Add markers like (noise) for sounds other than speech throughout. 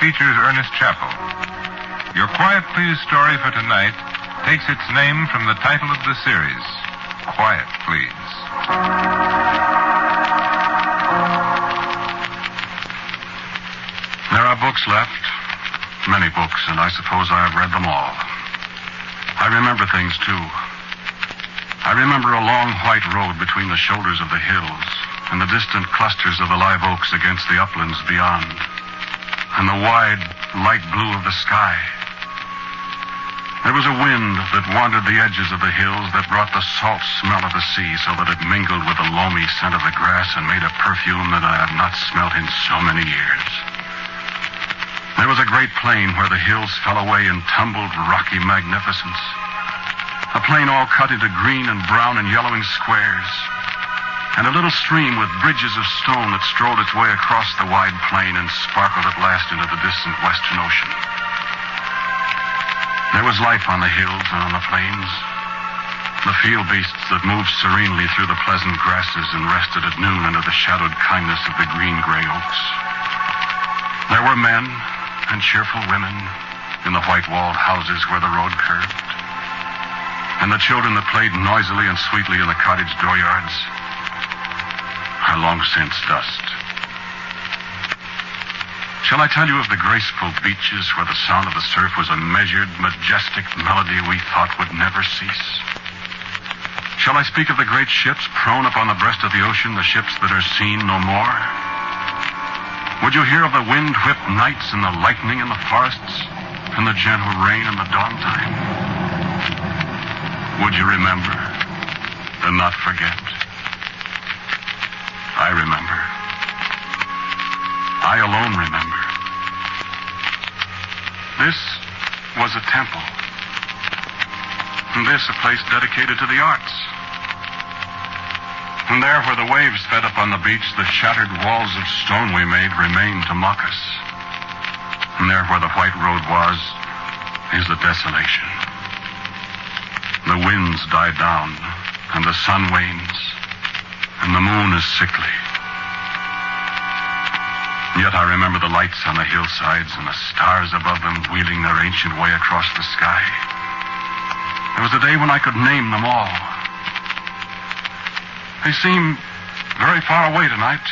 features Ernest Chappell. Your Quiet Please story for tonight takes its name from the title of the series, Quiet Please. There are books left, many books, and I suppose I have read them all. I remember things, too. I remember a long white road between the shoulders of the hills and the distant clusters of the live oaks against the uplands beyond, and the wide light blue of the sky. There was a wind that wandered the edges of the hills that brought the salt smell of the sea so that it mingled with the loamy scent of the grass and made a perfume that I have not smelt in so many years. There was a great plain where the hills fell away in tumbled, rocky magnificence. A plain all cut into green and brown and yellowing squares. And a little stream with bridges of stone that strolled its way across the wide plain and sparkled at last into the distant western ocean. There was life on the hills and on the plains. The field beasts that moved serenely through the pleasant grasses and rested at noon under the shadowed kindness of the green gray oaks. There were men and cheerful women in the white walled houses where the road curved, and the children that played noisily and sweetly in the cottage dooryards are long since dust. Shall I tell you of the graceful beaches where the sound of the surf was a measured, majestic melody we thought would never cease? Shall I speak of the great ships prone upon the breast of the ocean, the ships that are seen no more? Would you hear of the wind-whipped nights and the lightning in the forests and the gentle rain in the dawn time? Would you remember and not forget? I remember. I alone remember. This was a temple. And this a place dedicated to the arts. And there where the waves fed up on the beach, the shattered walls of stone we made remain to mock us. And there where the white road was is the desolation. The winds die down, and the sun wanes, and the moon is sickly. Yet I remember the lights on the hillsides and the stars above them wheeling their ancient way across the sky. There was a day when I could name them all. They seem very far away tonight.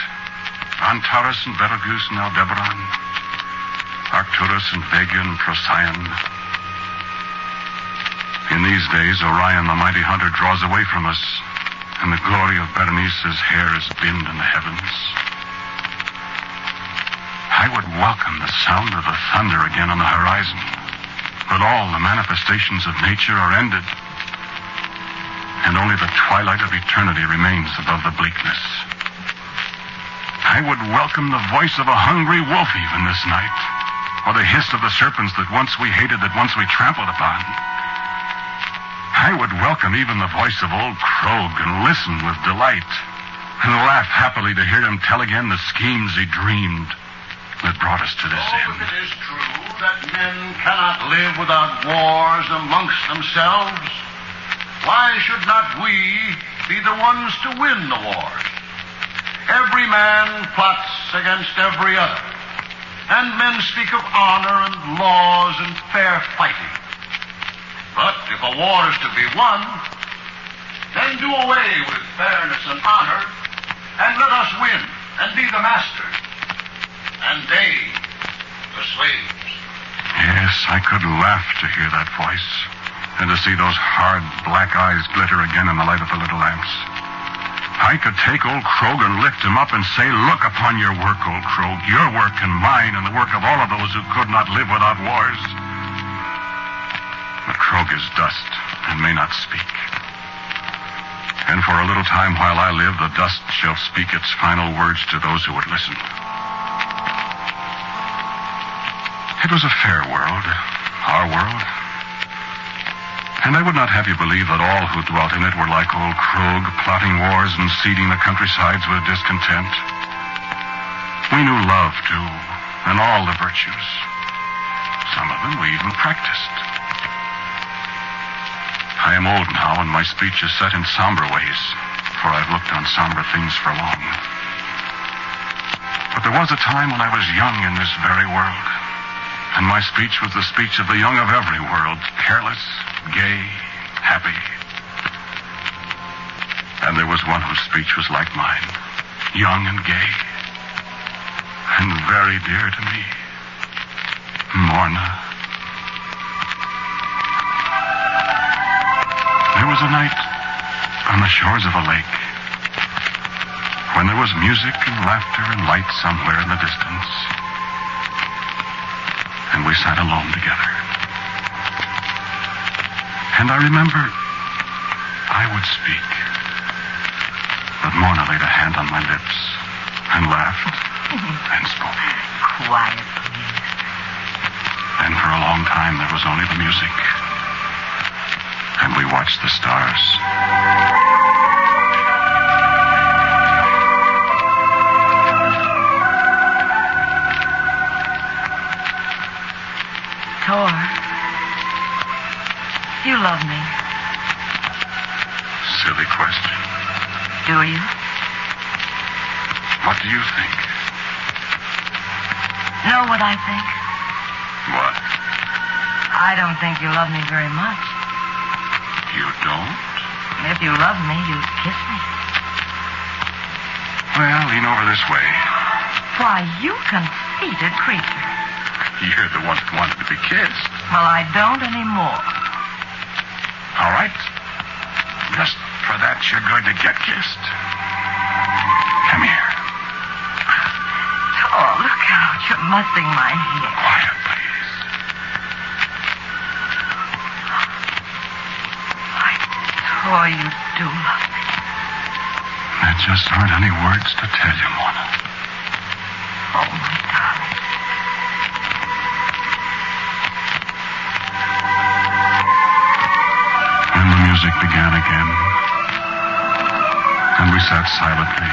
Antares and Betelgeuse and Aldebaran. Arcturus and Vega and Procyon. In these days, Orion, the mighty hunter, draws away from us, and the glory of Berenice's hair is dimmed in the heavens. I would welcome the sound of the thunder again on the horizon, but all the manifestations of nature are ended, and only the twilight of eternity remains above the bleakness. I would welcome the voice of a hungry wolf even this night, or the hiss of the serpents that once we hated, that once we trampled upon. I would welcome even the voice of old Krog and listen with delight and laugh happily to hear him tell again the schemes he dreamed that brought us to this end. it is true that men cannot live without wars amongst themselves, why should not we be the ones to win the wars? Every man plots against every other, and men speak of honor and laws and fair fighting. But if a war is to be won, then do away with fairness and honor, and let us win and be the masters, and they the slaves. Yes, I could laugh to hear that voice and to see those hard black eyes glitter again in the light of the little lamps. I could take old Krog and lift him up and say, Look upon your work, old Krog, your work and mine and the work of all of those who could not live without wars. But Krog is dust and may not speak. And for a little time while I live, the dust shall speak its final words to those who would listen. It was a fair world, our world. And I would not have you believe that all who dwelt in it were like old Krog, plotting wars and seeding the countrysides with discontent. We knew love, too, and all the virtues. Some of them we even practiced. I am old now, and my speech is set in somber ways, for I've looked on somber things for long. But there was a time when I was young in this very world. And my speech was the speech of the young of every world careless, gay, happy. And there was one whose speech was like mine young and gay, and very dear to me. Morna. Was a night on the shores of a lake when there was music and laughter and light somewhere in the distance. And we sat alone together. And I remember I would speak. But Morna laid a hand on my lips and laughed (laughs) and spoke. Quiet, please. And for a long time there was only the music. And we watched the stars. Tor. You love me, Silly question. do you? What do you think? Know what I think? What? I don't think you love me very much. You don't? If you love me, you'd kiss me. Well, lean over this way. Why, you conceited creature. You're the one that wanted to be kissed. Well, I don't anymore. All right. Just for that, you're going to get kissed. Come here. Oh, look out. You're mussing my hair. Quiet, please. Why, Tor, you do love me. There just aren't any words to tell you, Morna. Oh, my darling. And the music began again. And we sat silently,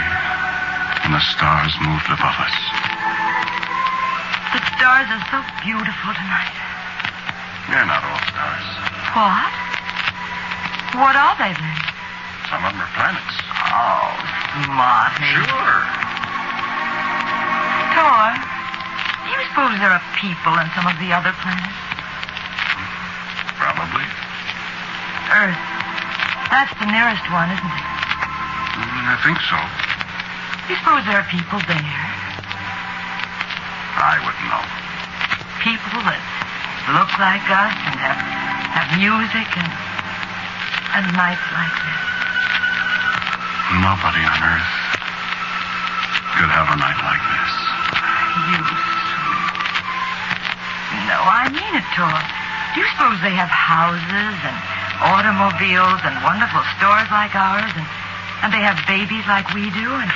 and the stars moved above us. The stars are so beautiful tonight. They're not all stars. What? What are they then? Some of them are planets. Oh, Marty. Sure. Tor, do you suppose there are people on some of the other planets? Probably. Earth. That's the nearest one, isn't it? Mm, I think so. Do you suppose there are people there? I wouldn't know. People that look like us and have, have music and, and nights like this? Nobody on Earth could have a night like this. You sweet. No, I mean it, Tor. Do you suppose they have houses and automobiles and wonderful stores like ours and, and they have babies like we do and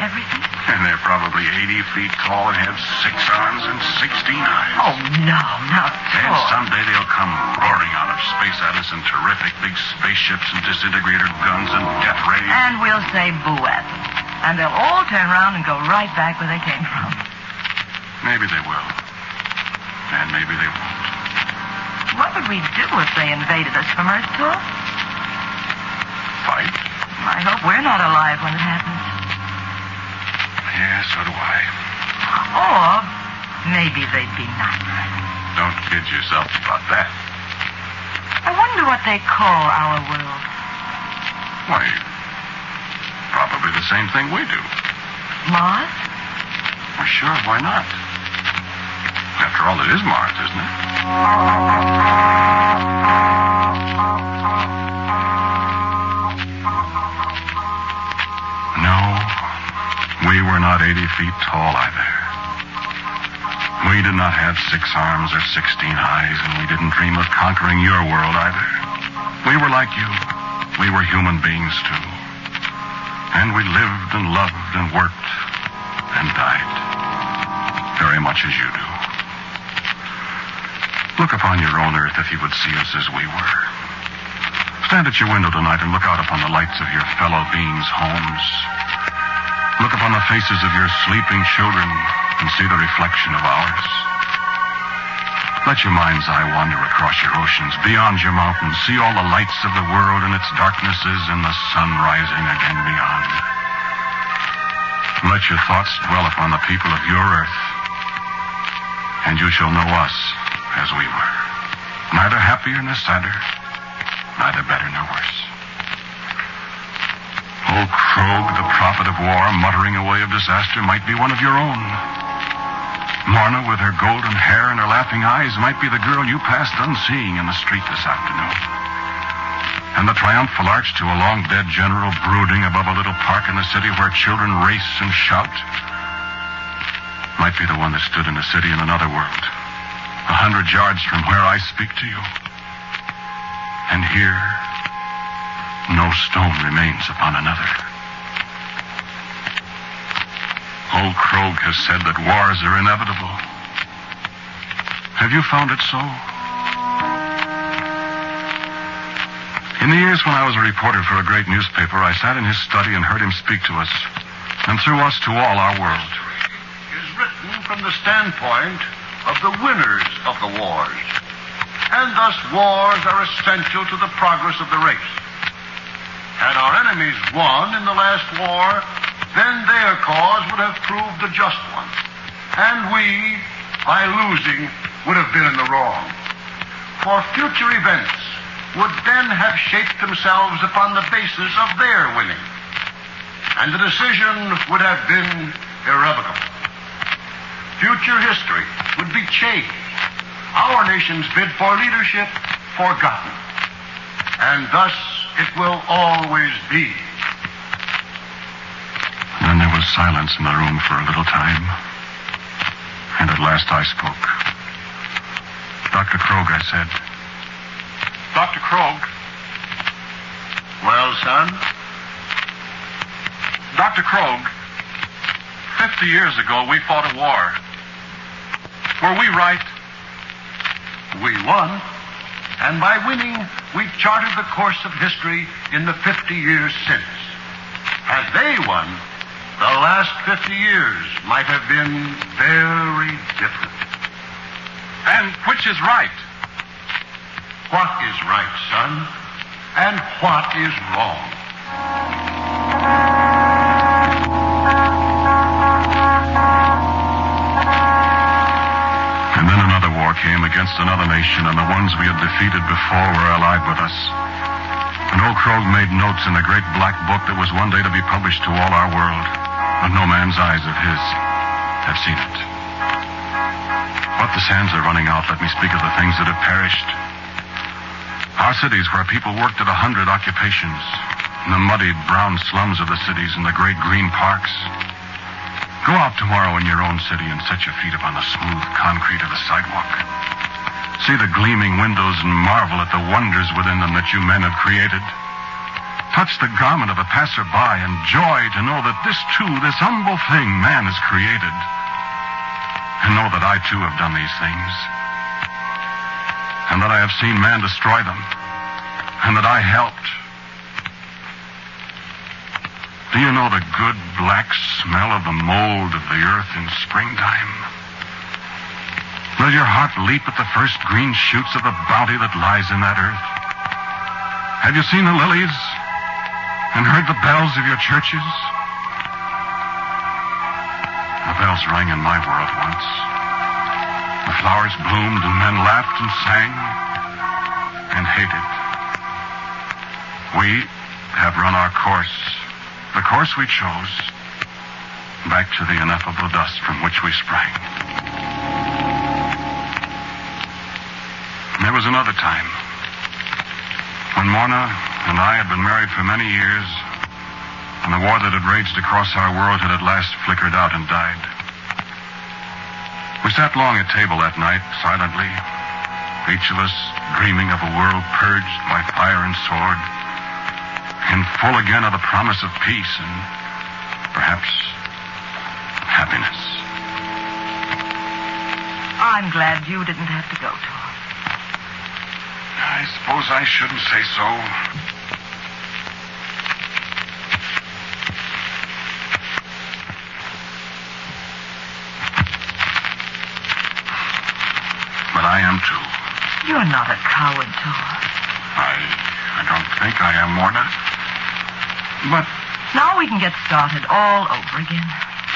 everything? And they're probably 80 feet tall and have six arms and 16 eyes. Oh, no, not now, And someday they'll come roaring out of space at us in terrific big spaceships and disintegrator guns and death rays. And we'll say boo at them. And they'll all turn around and go right back where they came from. Maybe they will. And maybe they won't. What would we do if they invaded us from Earth, Tor? Fight? I hope we're not alive when it happens. Yeah, so do I. Or maybe they'd be nice. Don't kid yourself about that. I wonder what they call our world. Why, probably the same thing we do. Mars? Well, sure, why not? After all, it is Mars, isn't it? Not 80 feet tall either. We did not have six arms or 16 eyes, and we didn't dream of conquering your world either. We were like you. We were human beings, too. And we lived and loved and worked and died very much as you do. Look upon your own earth if you would see us as we were. Stand at your window tonight and look out upon the lights of your fellow beings' homes. Look upon the faces of your sleeping children and see the reflection of ours. Let your mind's eye wander across your oceans, beyond your mountains, see all the lights of the world and its darknesses and the sun rising again beyond. Let your thoughts dwell upon the people of your earth, and you shall know us as we were. Neither happier nor sadder, neither better nor worse. Old Krog, the prophet of war, muttering away of disaster, might be one of your own. Morna, with her golden hair and her laughing eyes, might be the girl you passed unseeing in the street this afternoon. And the triumphal arch to a long dead general brooding above a little park in the city where children race and shout might be the one that stood in a city in another world, a hundred yards from where I speak to you. And here, no stone remains upon another. Old Krog has said that wars are inevitable. Have you found it so? In the years when I was a reporter for a great newspaper, I sat in his study and heard him speak to us, and through us to all our world. Is written from the standpoint of the winners of the wars. And thus wars are essential to the progress of the race. Had our enemies won in the last war, then their cause would have proved the just one. And we, by losing, would have been in the wrong. For future events would then have shaped themselves upon the basis of their winning. And the decision would have been irrevocable. Future history would be changed. Our nation's bid for leadership forgotten. And thus it will always be. Then there was silence in the room for a little time. And at last I spoke. Dr. Krog, I said. Dr. Krog. Well, son? Dr. Krog, 50 years ago we fought a war. Were we right? We won. And by winning, we've charted the course of history in the 50 years since. Had they won, the last 50 years might have been very different. And which is right? What is right, son? And what is wrong? Came against another nation, and the ones we had defeated before were allied with us. And old Krog made notes in a great black book that was one day to be published to all our world. But no man's eyes of his have seen it. But the sands are running out. Let me speak of the things that have perished. Our cities where people worked at a hundred occupations. In the muddy brown slums of the cities and the great green parks. Go out tomorrow in your own city and set your feet upon the smooth concrete of the sidewalk. See the gleaming windows and marvel at the wonders within them that you men have created. Touch the garment of a passerby and joy to know that this too, this humble thing man has created. And know that I too have done these things. And that I have seen man destroy them. And that I helped. Do you know the good black smell of the mold of the earth in springtime? Will your heart leap at the first green shoots of the bounty that lies in that earth? Have you seen the lilies and heard the bells of your churches? The bells rang in my world once. The flowers bloomed and men laughed and sang and hated. We have run our course the course we chose, back to the ineffable dust from which we sprang. There was another time when Morna and I had been married for many years, and the war that had raged across our world had at last flickered out and died. We sat long at table that night, silently, each of us dreaming of a world purged by fire and sword and full again of the promise of peace and perhaps happiness. I'm glad you didn't have to go, Tom. I suppose I shouldn't say so. But I am too. You're not a coward, Tom. I I don't think I am, Morna. But Now we can get started all over again.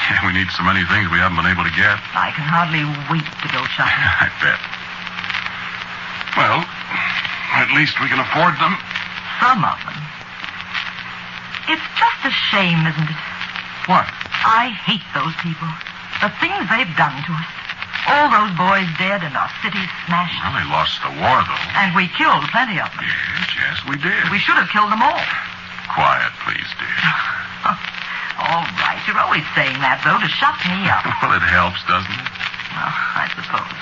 Yeah, we need so many things we haven't been able to get. I can hardly wait to go shopping. (laughs) I bet. Well, at least we can afford them. Some of them. It's just a shame, isn't it? What? I hate those people. The things they've done to us. All those boys dead and our cities smashed. Well, they lost the war, though. And we killed plenty of them. Yes, yes, we did. We should have killed them all. Quiet, please, dear. (laughs) all right. You're always saying that, though, to shut me up. (laughs) well, it helps, doesn't it? Well, I suppose.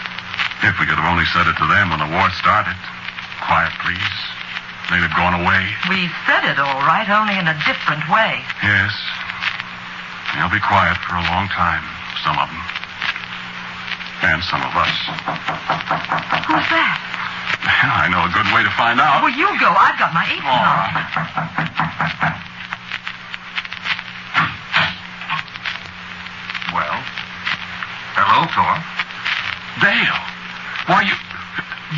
If we could have only said it to them when the war started. Quiet, please. They'd have gone away. We said it all right, only in a different way. Yes. They'll be quiet for a long time, some of them. And some of us. Who's that? I know a good way to find out. Well, you go. I've got my apron All on. Well? Hello, Thor. Dale. Why, you...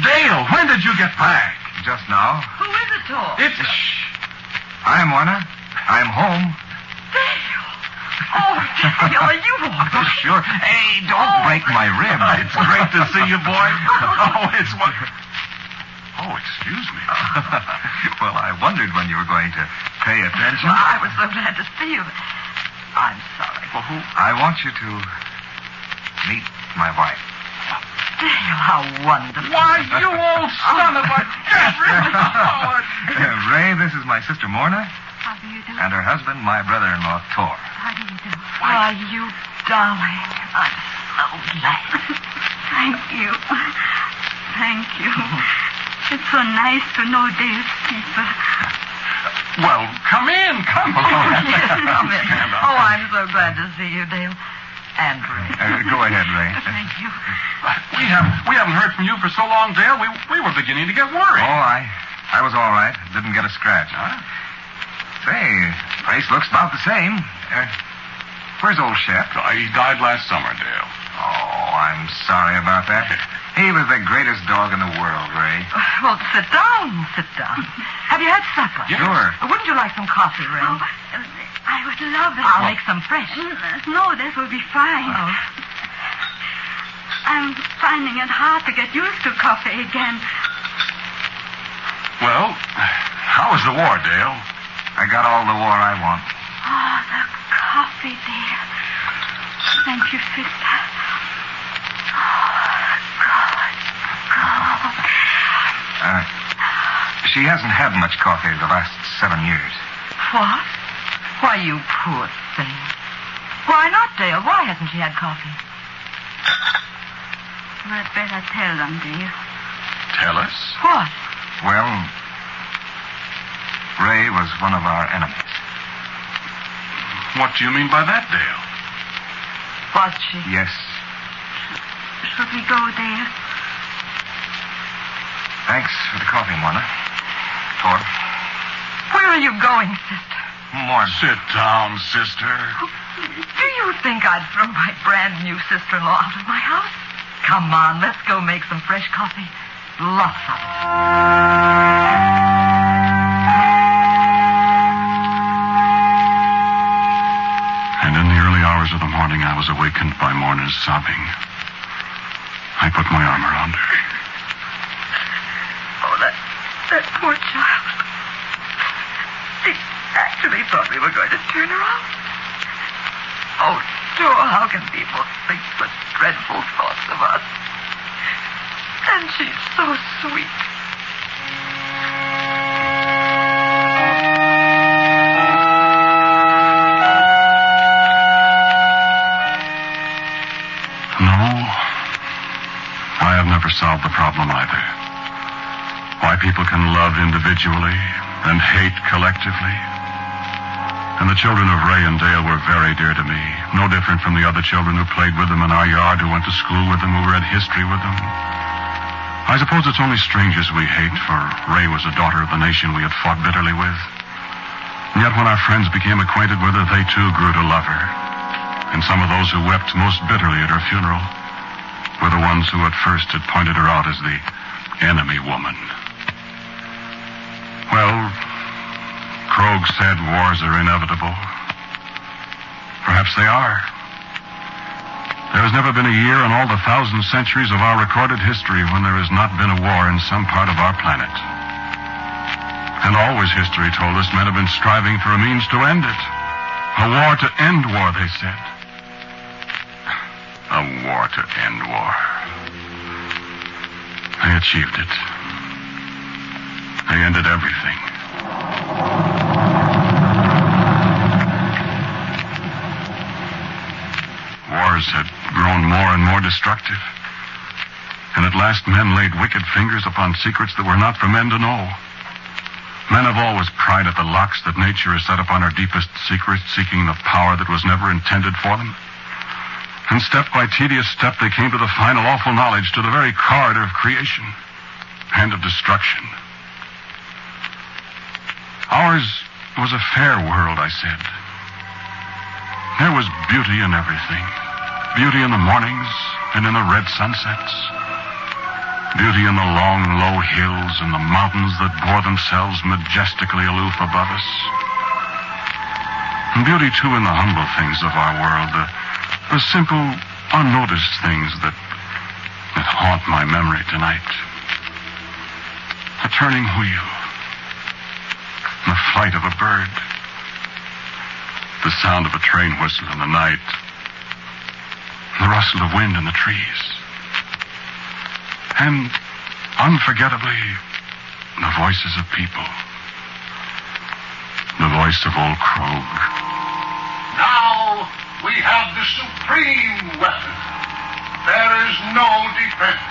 Dale, when did you get back? Just now. Who is it, Thor? It's... I'm Warner. I'm home. Dale. Oh, Dale, are you all Oh, (laughs) sure. Hey, don't Oh. break my rib. It's great to see you, boy. (laughs) Oh, it's what... Oh, excuse me. (laughs) well, I wondered when you were going to pay attention. Well, I was so glad to see you. I'm sorry. Well, who... I want you to meet my wife. Dale, how wonderful. Why, you old son of a... (laughs) Oh, (laughs) Uh, Ray, this is my sister Morna, How do you do? and her husband, my brother-in-law, Thor. How do you do? Why, you darling. I'm so glad. Thank you. Thank you. It's so nice to know Dale's people. Well, come in, come on. (laughs) Come in. Stand up. Oh, I'm so glad to see you, Dale. And Ray. Uh, go ahead, Ray. Thank you. We haven't, we haven't heard from you for so long, Dale. We, we were beginning to get worried. Oh, I, I was all right. Didn't get a scratch. Huh? Say, face looks about the same. Uh, where's old Chef? Uh, He died last summer, Dale. Oh, I'm sorry about that. He was the greatest dog in the world, Ray. Well, sit down. Sit down. (laughs) Have you had supper? Yes. Sure. Wouldn't you like some coffee, Ray? Oh, uh, I would love it. I'll make some fresh. Mm, No, that will be fine. Oh. I'm finding it hard to get used to coffee again. Well, how was the war, Dale? I got all the war I want. Oh, the coffee, dear. Thank you, sister. She hasn't had much coffee the last seven years. What? Why, you poor thing. Why not, Dale? Why hasn't she had coffee? You had better tell them, dear. Tell us. What? Well, Ray was one of our enemies. What do you mean by that, Dale? Was she? Yes. Should we go, dear? Thanks for the coffee, Morna. Thor. Where are you going, sister? Morn. Sit down, sister. Do you think I'd throw my brand new sister-in-law out of my house? Come on, let's go make some fresh coffee. Lots of it. And in the early hours of the morning, I was awakened by Morna's sobbing. I put my arm around her. Oh, that, that poor child. She actually thought we were going to turn her out. Oh, Dora, how can people think such dreadful thoughts of us? And she's so sweet. No. I have never solved the problem either. Why people can love individually and hate collectively. And the children of Ray and Dale were very dear to me. No different from the other children who played with them in our yard, who went to school with them, who read history with them. I suppose it's only strangers we hate, for Ray was a daughter of the nation we had fought bitterly with. And yet when our friends became acquainted with her, they too grew to love her. And some of those who wept most bitterly at her funeral were the ones who at first had pointed her out as the enemy woman. Well, Krog said wars are inevitable. Perhaps they are. There has never been a year in all the thousand centuries of our recorded history when there has not been a war in some part of our planet. And always history told us men have been striving for a means to end it. A war to end war, they said. A war to end war. They achieved it. They ended everything. Wars had grown more and more destructive. And at last men laid wicked fingers upon secrets that were not for men to know. Men have always pried at the locks that nature has set upon her deepest secrets, seeking the power that was never intended for them. And step by tedious step, they came to the final awful knowledge, to the very corridor of creation and of destruction. Ours was a fair world, I said. There was beauty in everything. Beauty in the mornings and in the red sunsets. Beauty in the long, low hills and the mountains that bore themselves majestically aloof above us. And beauty, too, in the humble things of our world, the, the simple, unnoticed things that, that haunt my memory tonight. A turning wheel, the flight of a bird, the sound of a train whistle in the night, the rustle of wind in the trees. And unforgettably, the voices of people. The voice of old Krog. Now we have the supreme weapon. There is no defense.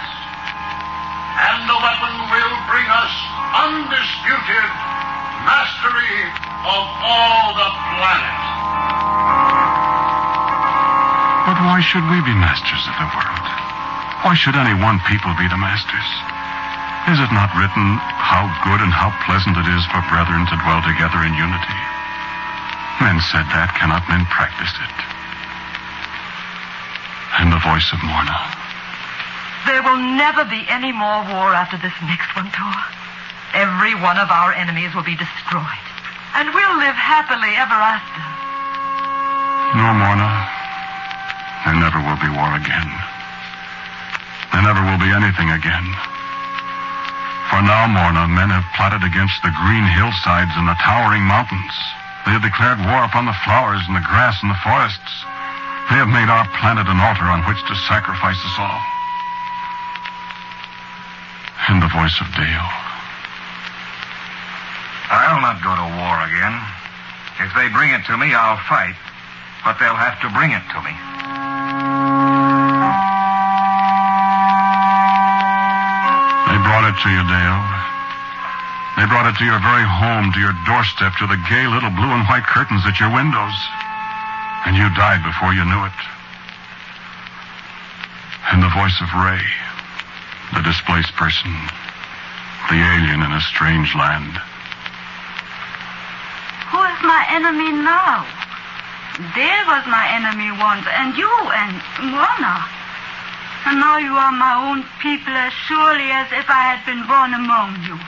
And the weapon why should we be masters of the world? Why should any one people be the masters? Is it not written how good and how pleasant it is for brethren to dwell together in unity? Men said that, cannot men practice it? And the voice of Morna. There will never be any more war after this next one, Thor. Every one of our enemies will be destroyed. And we'll live happily ever after. No, Morna. There never will be war again. There never will be anything again. For now, Morna, men have plotted against the green hillsides and the towering mountains. They have declared war upon the flowers and the grass and the forests. They have made our planet an altar on which to sacrifice us all. And the voice of Dale. I'll not go to war again. If they bring it to me, I'll fight. But they'll have to bring it to me. Brought it to you, Dale. They brought it to your very home, to your doorstep, to the gay little blue and white curtains at your windows. And you died before you knew it. And the voice of Ray, the displaced person, the alien in a strange land. Who is my enemy now? Dale was my enemy once, and you, and Morna. And now you are my own people as surely as if I had been born among you.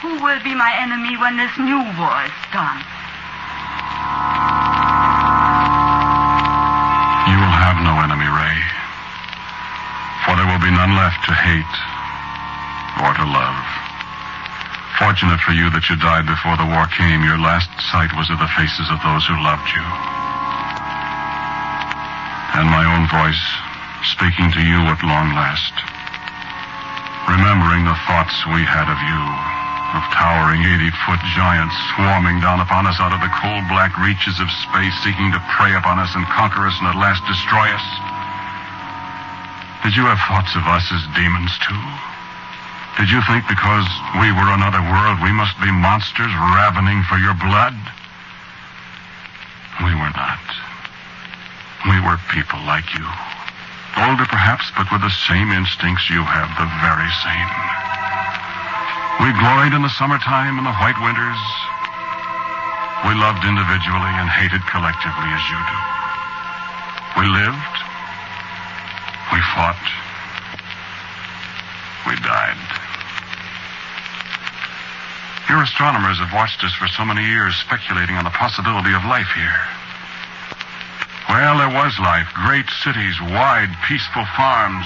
Who will be my enemy when this new war is done? You will have no enemy, Ray. For there will be none left to hate or to love. Fortunate for you that you died before the war came. Your last sight was of the faces of those who loved you. And my own voice speaking to you at long last. Remembering the thoughts we had of you, of towering 80 foot giants swarming down upon us out of the cold black reaches of space, seeking to prey upon us and conquer us and at last destroy us. Did you have thoughts of us as demons too? Did you think because we were another world we must be monsters ravening for your blood? We were not. We were people like you. Older perhaps, but with the same instincts you have, the very same. We gloried in the summertime and the white winters. We loved individually and hated collectively as you do. We lived. We fought. We died. Your astronomers have watched us for so many years speculating on the possibility of life here. Well, there was life. Great cities, wide, peaceful farms,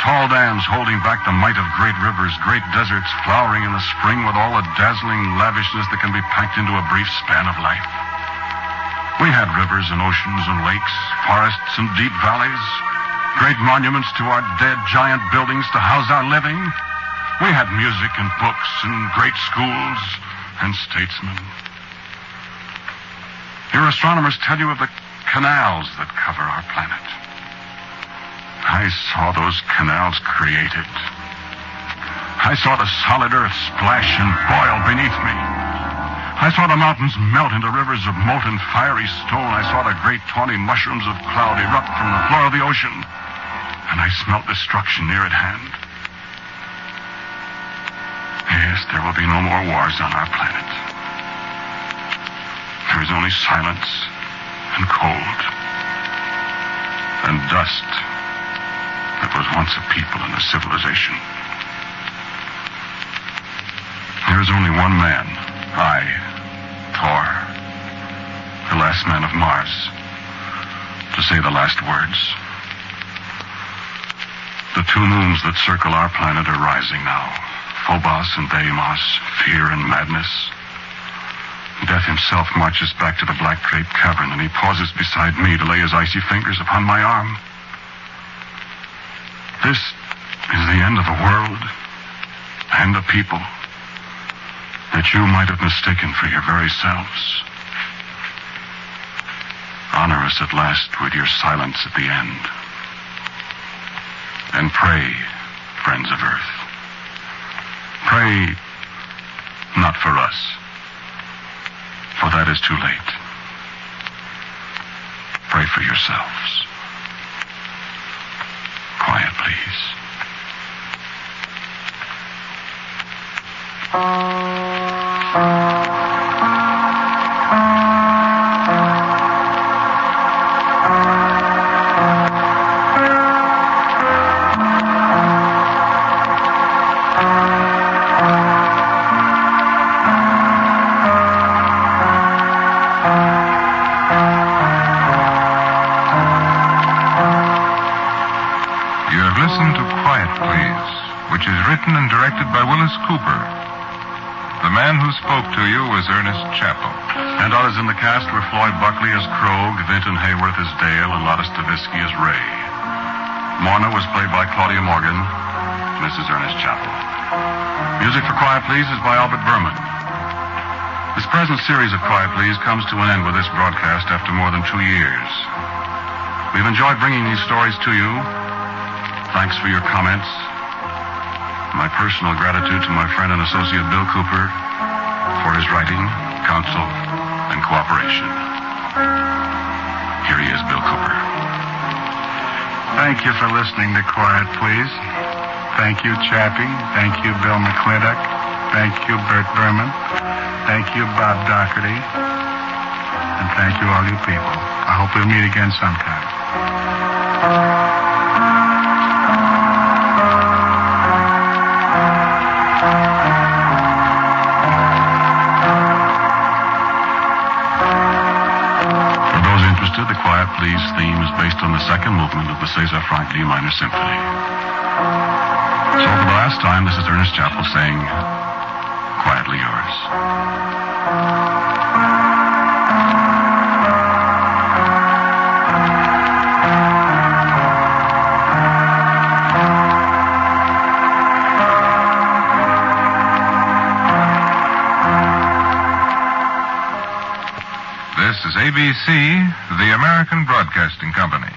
tall dams holding back the might of great rivers, great deserts flowering in the spring with all the dazzling lavishness that can be packed into a brief span of life. We had rivers and oceans and lakes, forests and deep valleys, great monuments to our dead, giant buildings to house our living. We had music and books and great schools and statesmen. Your astronomers tell you of the canals that cover our planet. I saw those canals created. I saw the solid earth splash and boil beneath me. I saw the mountains melt into rivers of molten fiery stone. I saw the great tawny mushrooms of cloud erupt from the floor of the ocean. And I smelt destruction near at hand. Yes, there will be no more wars on our planet. There is only silence and cold and dust that was once a people and a civilization. There is only one man, I, Thor, the last man of Mars, to say the last words. The two moons that circle our planet are rising now. Phobos and Deimos, fear and madness. Death himself marches back to the black draped cavern, and he pauses beside me to lay his icy fingers upon my arm. This is the end of a world and a people that you might have mistaken for your very selves. Honor us at last with your silence at the end. And pray, friends of Earth. Pray not for us, for that is too late. Pray for yourselves. Quiet, please. You written and directed by Willis Cooper. The man who spoke to you was Ernest Chappell. And others in the cast were Floyd Buckley as Krog, Vinton Hayworth as Dale, and Lotte Stavisky as Ray. Morna was played by Claudia Morgan, Mrs. Ernest Chappell. Music for Quiet Please is by Albert Buhrman. This present series of Quiet Please comes to an end with this broadcast after more than two years. We've enjoyed bringing these stories to you. Thanks for your comments. Personal gratitude to my friend and associate Bill Cooper for his writing, counsel, and cooperation. Here he is, Bill Cooper. Thank you for listening to Quiet Please. Thank you, Chappie. Thank you, Bill McClintock. Thank you, Bert Buhrman. Thank you, Bob Doherty. And thank you, all you people. I hope we'll meet again sometime. Please theme is based on the second movement of the Cesar Franck D minor symphony. So for the last time, this is Ernest Chappell saying, Quietly yours. This is ABC, the American Broadcasting Company.